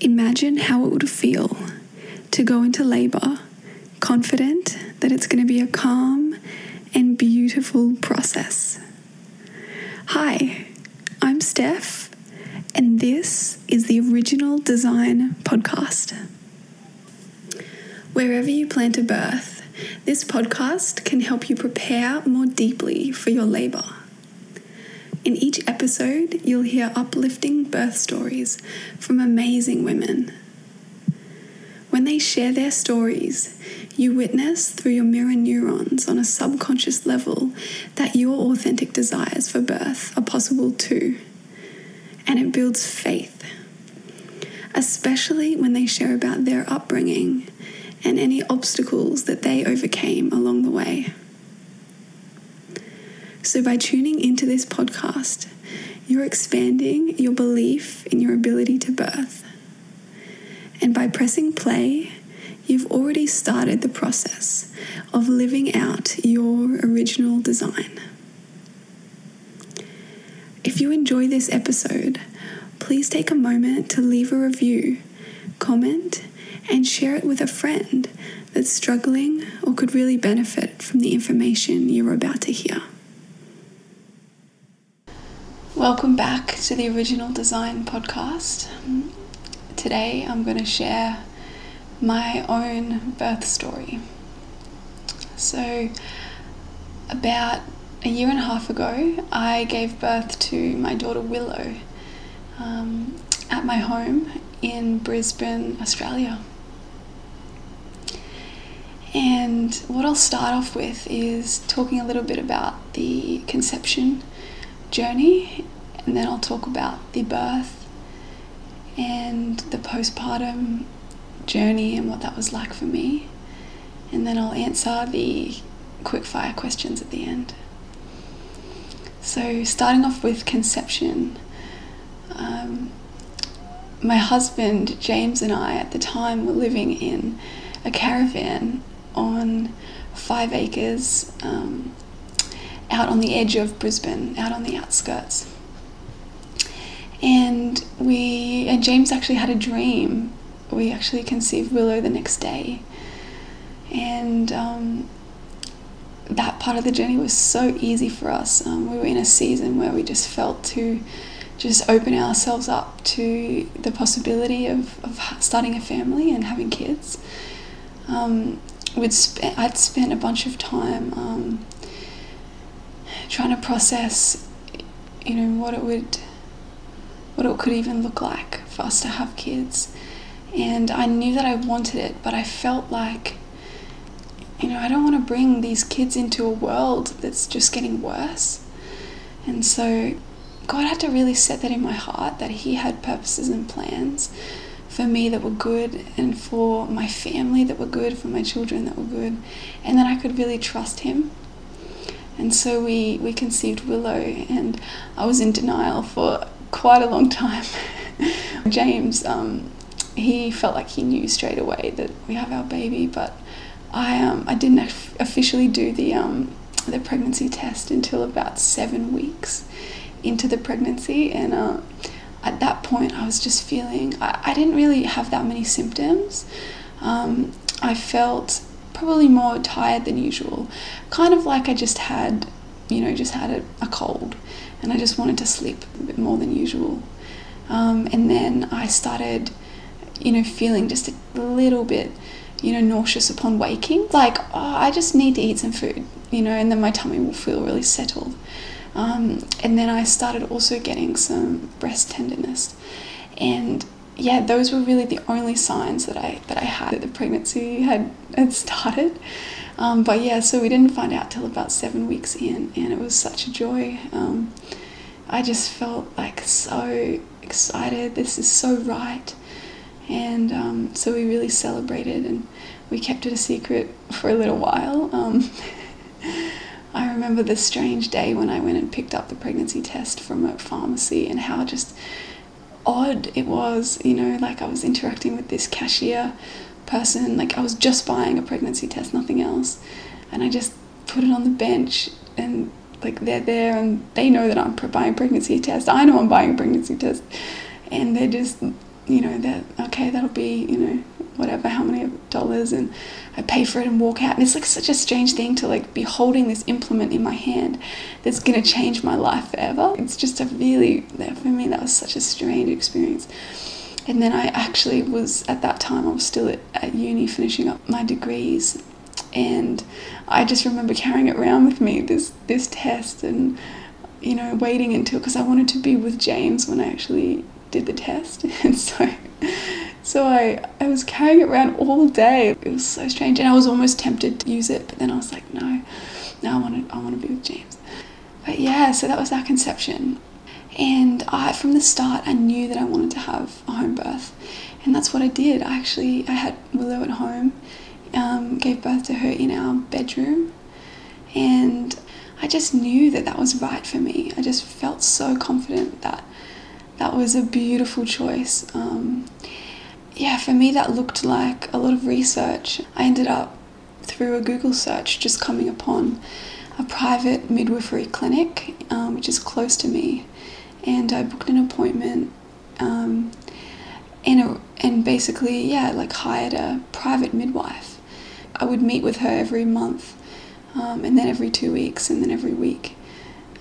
Imagine how it would feel to go into labor confident that it's going to be a calm and beautiful process. Hi, I'm Steph, and this is the Original Design Podcast. Wherever you plan to birth, this podcast can help you prepare more deeply for your labour. In each episode, you'll hear uplifting birth stories from amazing women. When they share their stories, you witness through your mirror neurons on a subconscious level that your authentic desires for birth are possible too. And it builds faith, especially when they share about their upbringing and any obstacles that they overcame along the way. So, by tuning into this podcast, you're expanding your belief in your ability to birth. And by pressing play, you've already started the process of living out your original design. If you enjoy this episode, please take a moment to leave a review, comment, and share it with a friend that's struggling or could really benefit from the information you're about to hear. Welcome back to the Original Design Podcast. Today I'm going to share my own birth story. So, about a year and a half ago, I gave birth to my daughter Willow um, at my home in Brisbane, Australia. And what I'll start off with is talking a little bit about the conception journey, and then I'll talk about the birth and the postpartum journey and what that was like for me. And then I'll answer the quickfire questions at the end. So, starting off with conception, um, my husband James and I at the time were living in a caravan on five acres um, out on the edge of Brisbane, out on the outskirts. And we and James actually had a dream. We actually conceived Willow the next day, and um, that part of the journey was so easy for us. Um, we were in a season where we just felt to just open ourselves up to the possibility of, of starting a family and having kids. Um, we'd sp- I'd spent a bunch of time um, trying to process, you know, what it would, what it could even look like for us to have kids. And I knew that I wanted it, but I felt like, you know, I don't want to bring these kids into a world that's just getting worse. And so God had to really set that in my heart that He had purposes and plans for me that were good and for my family that were good, for my children that were good, and that I could really trust Him and so we, we conceived Willow, and I was in denial for quite a long time. James, um, he felt like he knew straight away that we have our baby, but I, um, I didn't officially do the, um, the pregnancy test until about seven weeks into the pregnancy, and uh, at that point, I was just feeling I, I didn't really have that many symptoms. Um, I felt probably more tired than usual. Kind of like I just had, you know, just had a, a cold and I just wanted to sleep a bit more than usual. Um, and then I started, you know, feeling just a little bit, you know, nauseous upon waking. Like, oh, I just need to eat some food, you know, and then my tummy will feel really settled. Um, and then I started also getting some breast tenderness. And yeah, those were really the only signs that I that I had that the pregnancy had had started. Um, but yeah, so we didn't find out till about seven weeks in, and it was such a joy. Um, I just felt like so excited. This is so right, and um, so we really celebrated, and we kept it a secret for a little while. Um, I remember the strange day when I went and picked up the pregnancy test from a pharmacy, and how just odd it was, you know, like I was interacting with this cashier person, like I was just buying a pregnancy test, nothing else. And I just put it on the bench and like they're there and they know that I'm buying a pregnancy test. I know I'm buying a pregnancy test. And they're just you know, that okay, that'll be you know whatever, how many dollars, and I pay for it and walk out. And it's like such a strange thing to like be holding this implement in my hand that's gonna change my life forever. It's just a really, for me, that was such a strange experience. And then I actually was at that time I was still at, at uni finishing up my degrees, and I just remember carrying it around with me this this test and you know waiting until because I wanted to be with James when I actually did the test, and so so I, I was carrying it around all day. It was so strange. And I was almost tempted to use it, but then I was like, no, no, I want to, I want to be with James. But yeah, so that was our conception. And I, from the start, I knew that I wanted to have a home birth. And that's what I did. I actually, I had Willow at home, um, gave birth to her in our bedroom. And I just knew that that was right for me. I just felt so confident that that was a beautiful choice. Um, yeah, for me, that looked like a lot of research. I ended up, through a Google search, just coming upon a private midwifery clinic, um, which is close to me. And I booked an appointment um, and, a, and basically, yeah, like hired a private midwife. I would meet with her every month, um, and then every two weeks, and then every week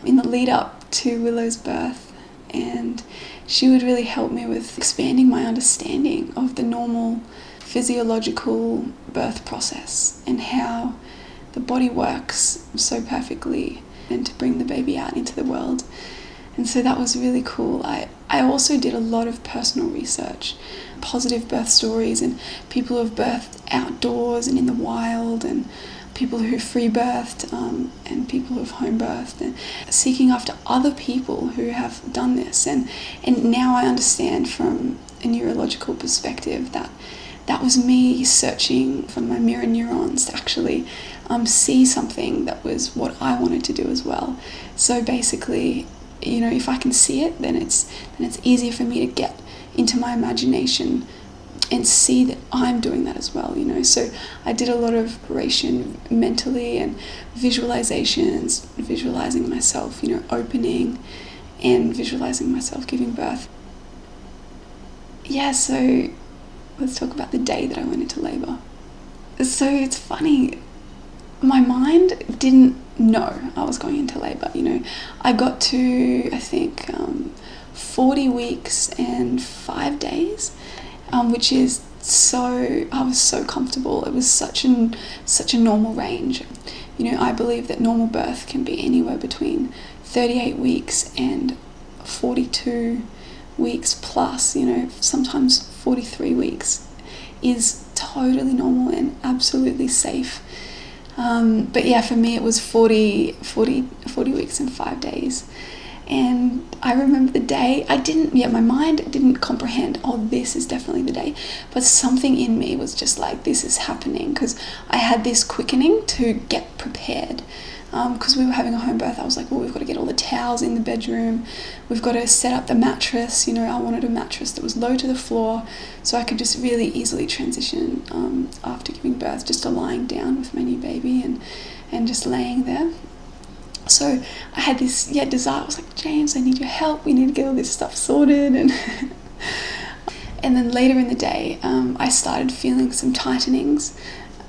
in the lead up to Willow's birth. And she would really help me with expanding my understanding of the normal physiological birth process and how the body works so perfectly and to bring the baby out into the world. And so that was really cool. I, I also did a lot of personal research, positive birth stories, and people who have birthed outdoors and in the wild, and people who free birthed um, and people who have home birthed and seeking after other people who have done this and and now I understand from a neurological perspective that that was me searching for my mirror neurons to actually um, see something that was what I wanted to do as well. So basically, you know, if I can see it, then it's then it's easier for me to get into my imagination and see that I'm doing that as well, you know. So I did a lot of preparation mentally and visualizations, visualizing myself, you know, opening and visualizing myself giving birth. Yeah, so let's talk about the day that I went into labor. So it's funny, my mind didn't know I was going into labor, you know. I got to, I think, um, 40 weeks and five days um, which is so I was so comfortable. It was such an such a normal range. You know, I believe that normal birth can be anywhere between 38 weeks and 42 weeks plus, you know, sometimes 43 weeks is totally normal and absolutely safe. Um, but yeah, for me it was 40, 40, 40 weeks and five days. And I remember the day, I didn't, yeah, my mind didn't comprehend, oh, this is definitely the day. But something in me was just like, this is happening because I had this quickening to get prepared. Because um, we were having a home birth, I was like, well, we've got to get all the towels in the bedroom. We've got to set up the mattress. You know, I wanted a mattress that was low to the floor so I could just really easily transition um, after giving birth, just to lying down with my new baby and, and just laying there. So I had this yeah desire. I was like, James, I need your help. We need to get all this stuff sorted. And and then later in the day, um, I started feeling some tightenings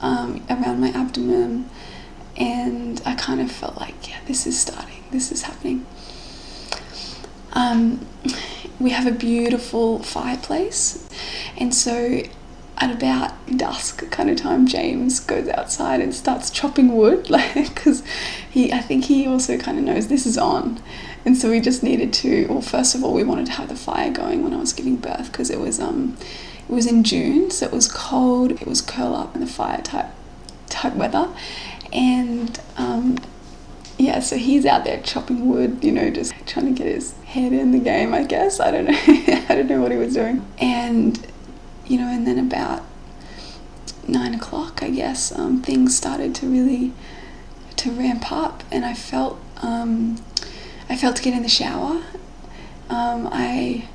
um, around my abdomen, and I kind of felt like, yeah, this is starting. This is happening. Um, we have a beautiful fireplace, and so at about dusk kind of time, James goes outside and starts chopping wood, like because he, I think he also kind of knows this is on, and so we just needed to. Well, first of all, we wanted to have the fire going when I was giving birth because it was um, it was in June, so it was cold. It was curl up in the fire type type weather, and um, yeah, so he's out there chopping wood, you know, just trying to get his head in the game. I guess I don't know. I don't know what he was doing, and you know, and then about nine o'clock, I guess, um, things started to really to ramp up, and I felt um, I felt to get in the shower. Um, I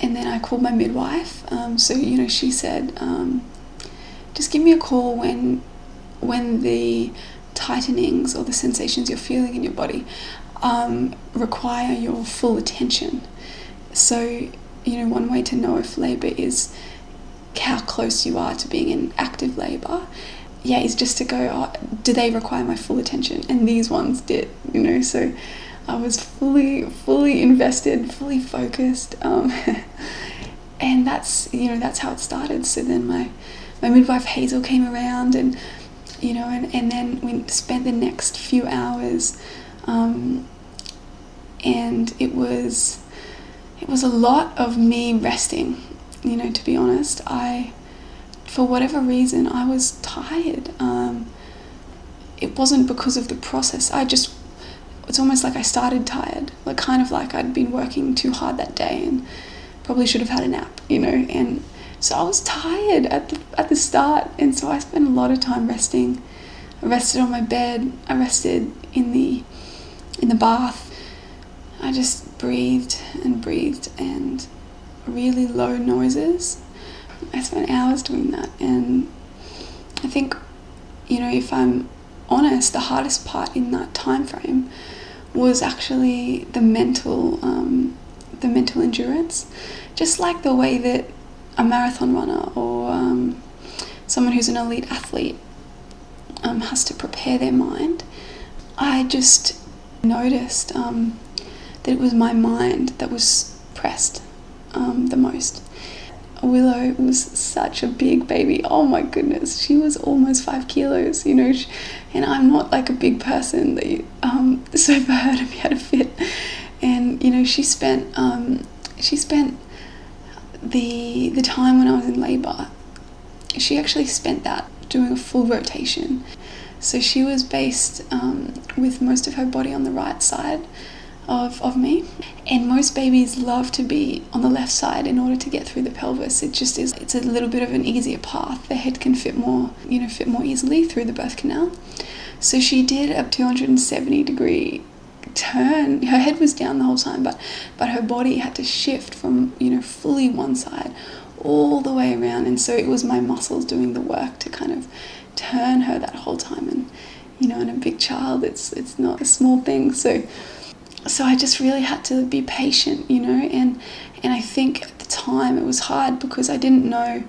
and then I called my midwife. Um, so you know, she said, um, just give me a call when when the tightenings or the sensations you're feeling in your body um, require your full attention. So you know, one way to know if labour is how close you are to being in active labour. Yeah, is just to go, oh, do they require my full attention? And these ones did, you know, so I was fully, fully invested, fully focused. Um, and that's, you know, that's how it started. So then my, my midwife Hazel came around and, you know, and, and then we spent the next few hours um, and it was it was a lot of me resting you know to be honest. I for whatever reason i was tired. Um, it wasn't because of the process. I just it's almost like i started tired like kind of like i'd been working too hard that day and probably should have had a nap you know and so i was tired at the at the start and so i spent a lot of time resting i rested on my bed i rested in the in the bath I just breathed and breathed and really low noises. I spent hours doing that, and I think, you know, if I'm honest, the hardest part in that time frame was actually the mental, um, the mental endurance. Just like the way that a marathon runner or um, someone who's an elite athlete um, has to prepare their mind. I just noticed um, that it was my mind that was pressed um, the most. Willow was such a big baby. Oh my goodness, she was almost five kilos, you know, and I'm not like a big person. That you, um, so for her to be able to fit, and you know, she spent um, she spent the the time when I was in labour. She actually spent that doing a full rotation. So she was based um, with most of her body on the right side of, of me. And most babies love to be on the left side in order to get through the pelvis. It just is, it's a little bit of an easier path. The head can fit more, you know, fit more easily through the birth canal. So she did a 270 degree turn. Her head was down the whole time, but, but her body had to shift from, you know, fully one side all the way around. And so it was my muscles doing the work to kind of turn her that whole time. And, you know, in a big child, it's, it's not a small thing. So, so I just really had to be patient, you know, and and I think at the time it was hard because I didn't know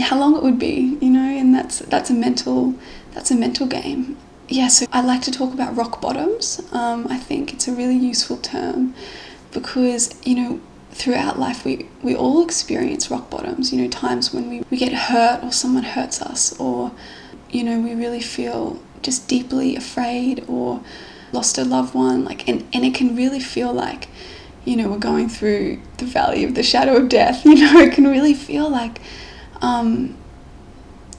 how long it would be, you know, and that's that's a mental that's a mental game. Yeah, so I like to talk about rock bottoms. Um, I think it's a really useful term because you know throughout life we, we all experience rock bottoms you know times when we, we get hurt or someone hurts us or you know we really feel just deeply afraid or lost a loved one like and, and it can really feel like you know we're going through the valley of the shadow of death you know it can really feel like um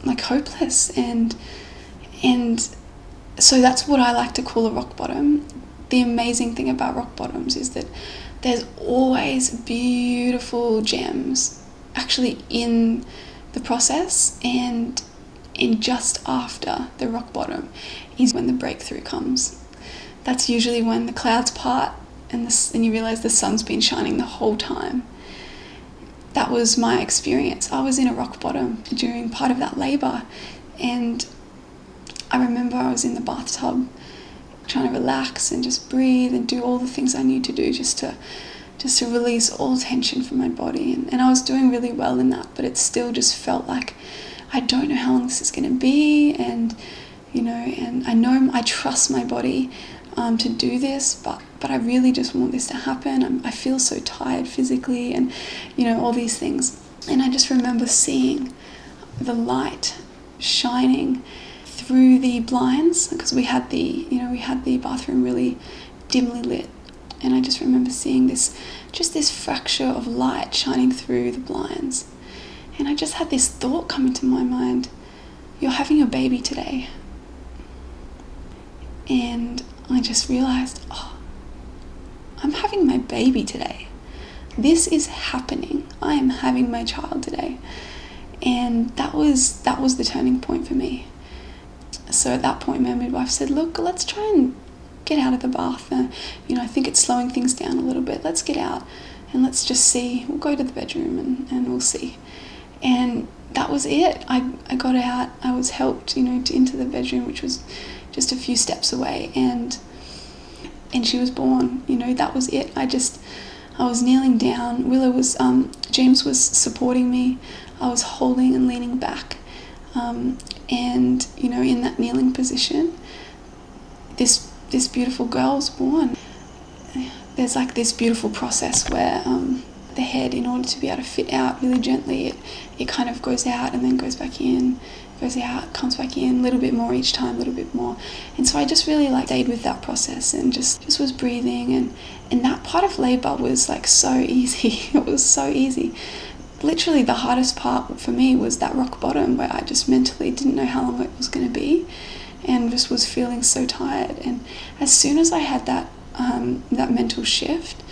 like hopeless and and so that's what I like to call a rock bottom the amazing thing about rock bottoms is that there's always beautiful gems actually in the process and in just after the rock bottom is when the breakthrough comes that's usually when the clouds part and, the, and you realize the sun's been shining the whole time. That was my experience. I was in a rock bottom during part of that labour, and I remember I was in the bathtub trying to relax and just breathe and do all the things I need to do just to just to release all tension from my body and, and I was doing really well in that but it still just felt like I don't know how long this is going to be and you know and I know I trust my body um, to do this, but but I really just want this to happen. I'm, I feel so tired physically, and you know all these things. And I just remember seeing the light shining through the blinds because we had the you know we had the bathroom really dimly lit, and I just remember seeing this just this fracture of light shining through the blinds, and I just had this thought come into my mind: you're having a baby today. And I just realized, oh, I'm having my baby today. This is happening. I am having my child today. And that was that was the turning point for me. So at that point my midwife said, "Look, let's try and get out of the bath. Uh, you know, I think it's slowing things down a little bit. Let's get out and let's just see. We'll go to the bedroom and, and we'll see." And that was it. I, I got out. I was helped, you know, to, into the bedroom, which was just a few steps away and and she was born you know that was it i just I was kneeling down. Willow was, um, James was supporting me. I was holding and leaning back. Um, and, you know, in that kneeling position, this, this beautiful girl was born. There's like this beautiful process where um, the head, in order to be able to fit out really gently, it, it kind of goes out and then goes back in goes out, comes back in, a little bit more each time, a little bit more. And so I just really like stayed with that process and just, just was breathing and, and that part of labor was like so easy. it was so easy. Literally the hardest part for me was that rock bottom where I just mentally didn't know how long it was going to be and just was feeling so tired. And as soon as I had that um, that mental shift,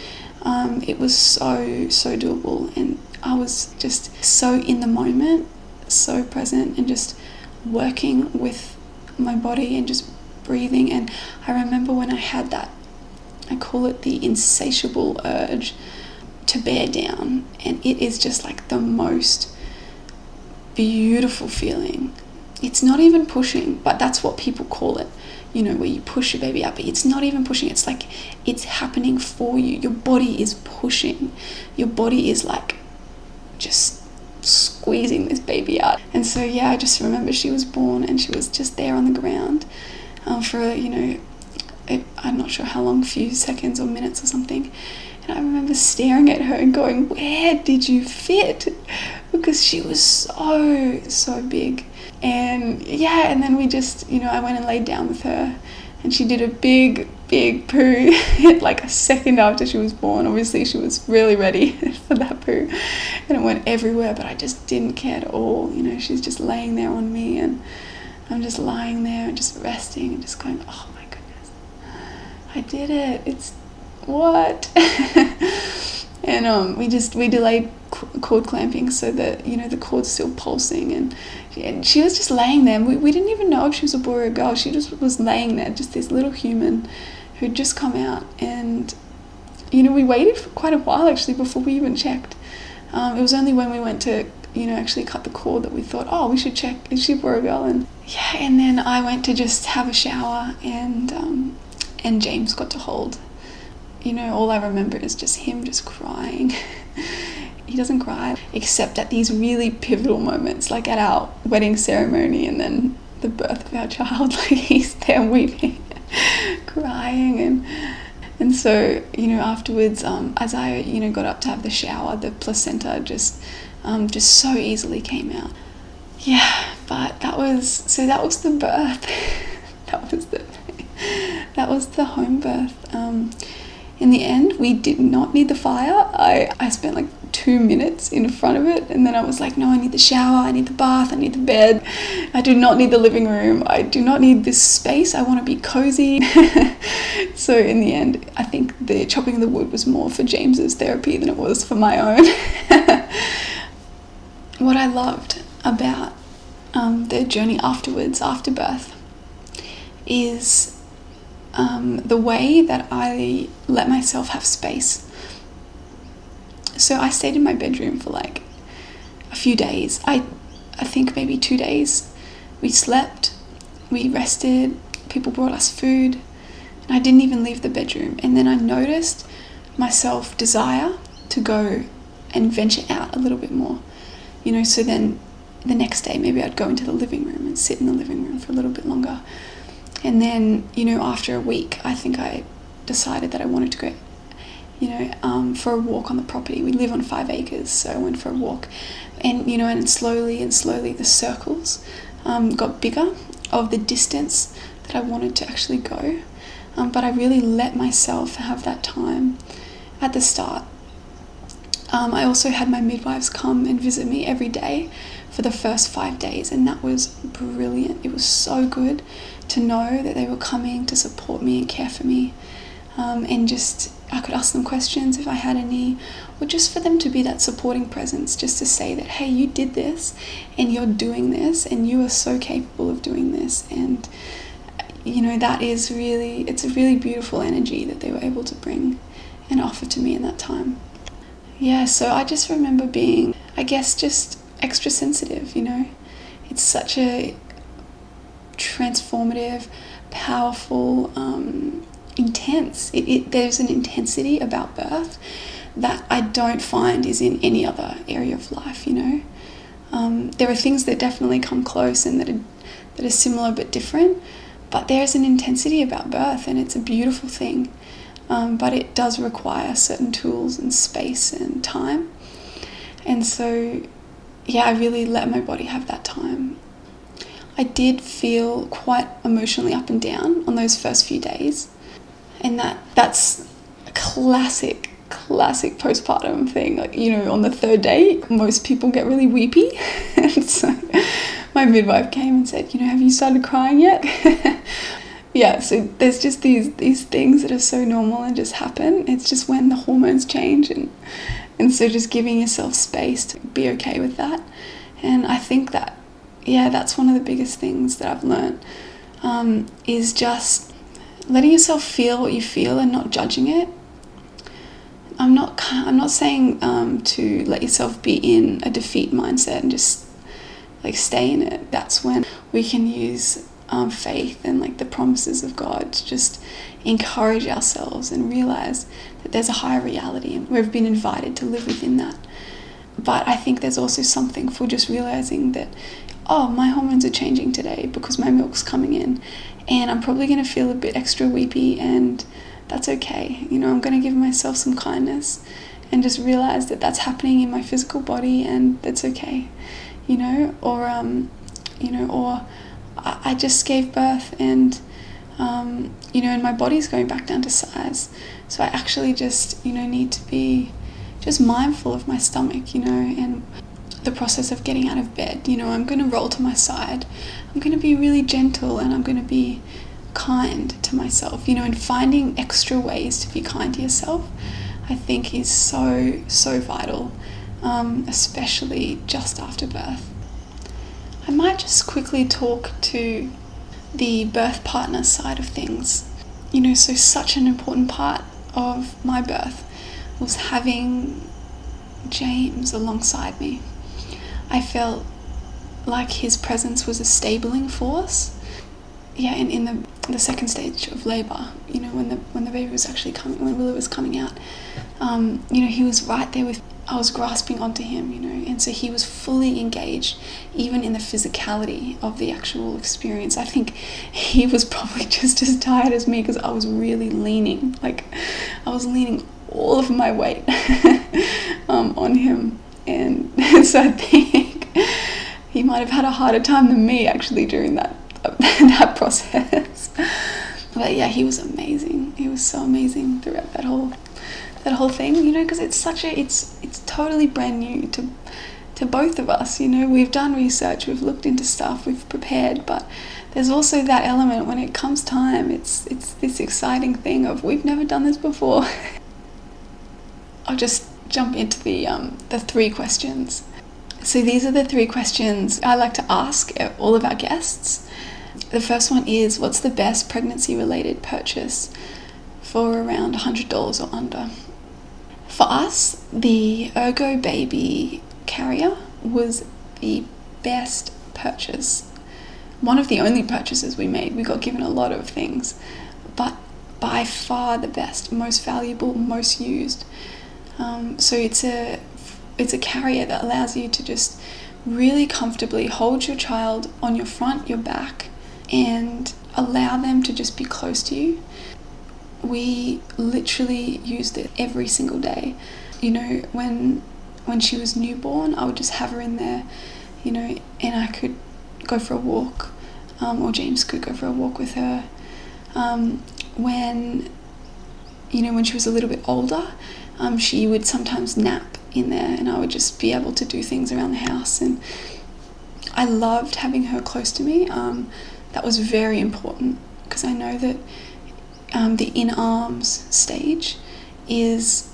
um, it was so so doable, and I was just so in the moment so present and just working with my body and just breathing. And I remember when I had that, I call it the insatiable urge to bear down. And it is just like the most beautiful feeling. It's not even pushing, but that's what people call it. You know, where you push your baby out, but it's not even pushing. It's like it's happening for you. Your body is pushing. Your body is like just squeezing this baby out. And so, yeah, I just remember she was born and she was just there on the ground um, for, you know, I'm not sure how long, few seconds or minutes or something. And I remember staring at her and going, Where did you fit? Because she was so, so big. And yeah, and then we just, you know, I went and laid down with her and she did a big, big poo like a second after she was born. Obviously, she was really ready for that poo and it went everywhere, but I just didn't care at all. You know, she's just laying there on me and I'm just lying there and just resting and just going, oh my goodness, I did it. It's what? and um, we just, we delayed cord clamping so that, you know, the cord's still pulsing and and she was just laying there. We, we didn't even know if she was a boy or a girl. She just was laying there, just this little human who'd just come out. And, you know, we waited for quite a while actually before we even checked. Um, it was only when we went to, you know, actually cut the cord that we thought, oh, we should check, is she a boy or a girl? And yeah, and then I went to just have a shower and, um, and James got to hold. You know, all I remember is just him just crying. he doesn't cry except at these really pivotal moments, like at our wedding ceremony and then the birth of our child. Like he's there weeping, crying, and and so you know afterwards, um, as I you know got up to have the shower, the placenta just um, just so easily came out. Yeah, but that was so that was the birth. that was the that was the home birth. Um, in the end, we did not need the fire. I, I spent like two minutes in front of it and then I was like, no, I need the shower, I need the bath, I need the bed. I do not need the living room. I do not need this space. I want to be cozy. so in the end, I think the chopping the wood was more for James's therapy than it was for my own. what I loved about um, the journey afterwards, after birth, is um, the way that I let myself have space. So I stayed in my bedroom for like a few days. I, I think maybe two days. We slept, we rested, people brought us food, and I didn't even leave the bedroom. And then I noticed myself desire to go and venture out a little bit more. You know, so then the next day maybe I'd go into the living room and sit in the living room for a little bit longer. And then, you know, after a week, I think I decided that I wanted to go, you know, um, for a walk on the property. We live on five acres, so I went for a walk. And, you know, and slowly and slowly the circles um, got bigger of the distance that I wanted to actually go. Um, but I really let myself have that time at the start. Um, I also had my midwives come and visit me every day for the first five days, and that was brilliant. It was so good to know that they were coming to support me and care for me. Um, and just, I could ask them questions if I had any, or just for them to be that supporting presence, just to say that, hey, you did this and you're doing this and you are so capable of doing this. And, you know, that is really, it's a really beautiful energy that they were able to bring and offer to me in that time. Yeah, so I just remember being, I guess, just extra sensitive, you know. It's such a transformative, powerful, um, intense. It, it, there's an intensity about birth that I don't find is in any other area of life, you know. Um, there are things that definitely come close and that are, that are similar but different, but there's an intensity about birth and it's a beautiful thing. Um, but it does require certain tools and space and time. And so, yeah, I really let my body have that time. I did feel quite emotionally up and down on those first few days. And that that's a classic classic postpartum thing. Like, you know, on the third day, most people get really weepy. and so my midwife came and said, you know, have you started crying yet? yeah, so there's just these these things that are so normal and just happen. It's just when the hormones change and and so just giving yourself space to be okay with that. And I think that yeah, that's one of the biggest things that I've learned um, is just letting yourself feel what you feel and not judging it I'm not I'm not saying um, to let yourself be in a defeat mindset and just like stay in it. That's when we can use um, faith and like the promises of God to just encourage ourselves and realize that there's a higher reality and we've been invited to live within that. But I think there's also something for just realizing that, oh, my hormones are changing today because my milk's coming in, and I'm probably going to feel a bit extra weepy and that's okay. You know, I'm going to give myself some kindness and just realize that that's happening in my physical body and that's okay. You know, or, um, you know, or I just gave birth and, um, you know, and my body's going back down to size. So I actually just, you know, need to be just mindful of my stomach, you know, and the process of getting out of bed. You know, I'm going to roll to my side. I'm going to be really gentle and I'm going to be kind to myself, you know, and finding extra ways to be kind to yourself, I think is so, so vital, um, especially just after birth. I might just quickly talk to the birth partner side of things. You know, so such an important part of my birth was having James alongside me. I felt like his presence was a stabling force. Yeah, and in the the second stage of labour, you know, when the when the baby was actually coming, when Willow was coming out, um, you know, he was right there with. I was grasping onto him, you know, and so he was fully engaged, even in the physicality of the actual experience. I think he was probably just as tired as me because I was really leaning, like, I was leaning all of my weight um, on him, and so I think he might have had a harder time than me actually during that that process. But yeah, he was amazing. He was so amazing throughout that whole that whole thing, you know, because it's such a it's it's totally brand new to to both of us, you know. We've done research, we've looked into stuff, we've prepared, but there's also that element when it comes time, it's it's this exciting thing of we've never done this before. I'll just jump into the um, the three questions. So these are the three questions I like to ask all of our guests. The first one is what's the best pregnancy related purchase for around $100 or under? For us, the Ergo Baby carrier was the best purchase. One of the only purchases we made. We got given a lot of things, but by far the best, most valuable, most used. Um, so it's a it's a carrier that allows you to just really comfortably hold your child on your front, your back, and allow them to just be close to you. We literally used it every single day. You know, when when she was newborn, I would just have her in there, you know, and I could go for a walk, um, or James could go for a walk with her. Um, when you know, when she was a little bit older, um, she would sometimes nap in there, and I would just be able to do things around the house. And I loved having her close to me. Um, that was very important because I know that um, the in arms stage is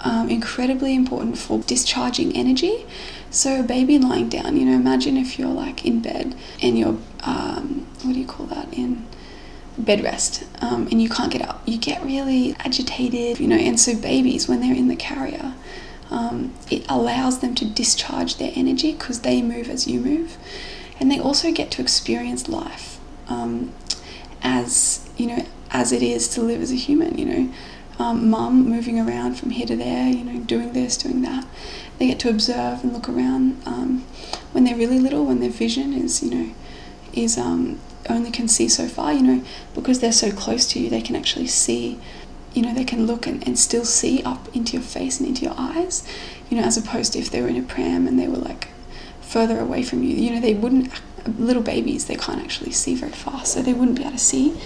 um, incredibly important for discharging energy. So, a baby lying down, you know, imagine if you're like in bed and you're, um, what do you call that, in bed rest, um, and you can't get up. You get really agitated, you know, and so babies, when they're in the carrier, um, it allows them to discharge their energy because they move as you move. And they also get to experience life um, as you know as it is to live as a human. You know, um, mum moving around from here to there, you know, doing this, doing that. They get to observe and look around um, when they're really little, when their vision is, you know, is um, only can see so far, you know, because they're so close to you, they can actually see, you know, they can look and, and still see up into your face and into your eyes, you know, as opposed to if they were in a pram and they were like further away from you, you know, they wouldn't, little babies, they can't actually see very far, so they wouldn't be able to see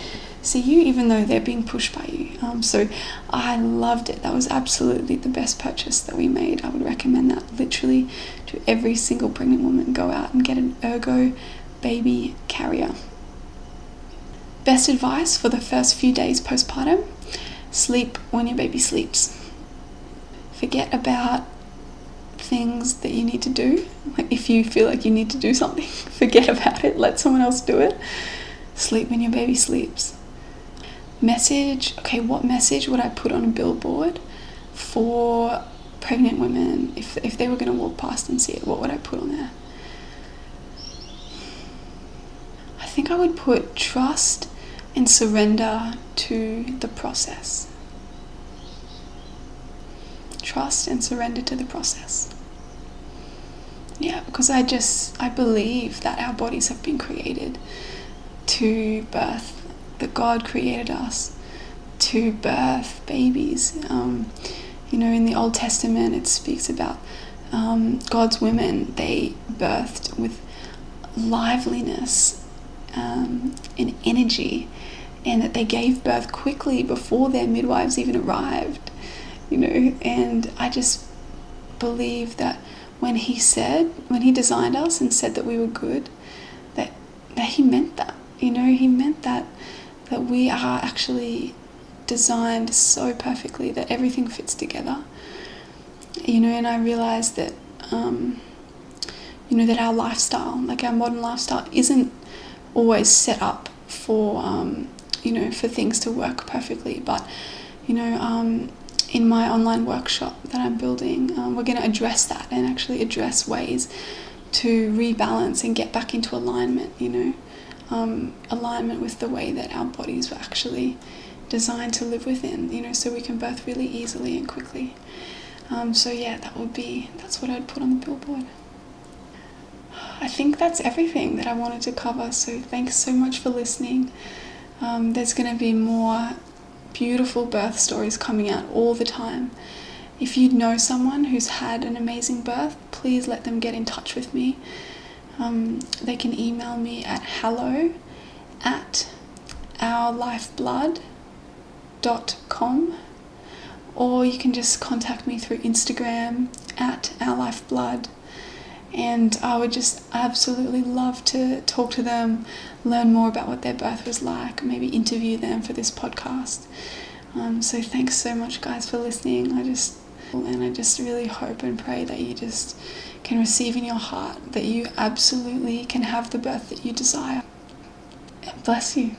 see you even though they're being pushed by you. Um, so I loved it. That was absolutely the best purchase that we made. I would recommend that literally to every single pregnant woman. Go out and get an Ergo baby carrier. Best advice for the first few days postpartum sleep when your baby sleeps. Forget about things that you need to do. Like if you feel like you need to do something, forget about it, let someone else do it. Sleep when your baby sleeps message okay what message would i put on a billboard for pregnant women if, if they were going to walk past and see it what would i put on there i think i would put trust and surrender to the process trust and surrender to the process yeah because i just i believe that our bodies have been created to birth that God created us to birth babies. Um, you know, in the Old Testament, it speaks about um, God's women, they birthed with liveliness um, and energy, and that they gave birth quickly before their midwives even arrived. You know, and I just believe that when He said, when He designed us and said that we were good, that, that He meant that. You know, He meant that that we are actually designed so perfectly that everything fits together. You know, and I realized that, um, you know, that our lifestyle, like our modern lifestyle, isn't always set up for, um, you know, for things to work perfectly. But, you know, um, in my online workshop that I'm building, um, we're going to address that and actually address ways to rebalance and get back into alignment, you know um, alignment with the way that our bodies were actually designed to live within, you know, so we can birth really easily and quickly. Um, so yeah, that would be that's what I'd put on the billboard. I think that's everything that I wanted to cover. So thanks so much for listening. Um, there's going to be more beautiful birth stories coming out all the time. If you know someone who's had an amazing birth, please let them get in touch with me. Um, they can email me at hello at ourlifeblood.com or you can just contact me through Instagram at ourlifeblood and I would just absolutely love to talk to them, learn more about what their birth was like, maybe interview them for this podcast. Um, so thanks so much, guys, for listening. I just and I just really hope and pray that you just can receive in your heart that you absolutely can have the birth that you desire. Bless you.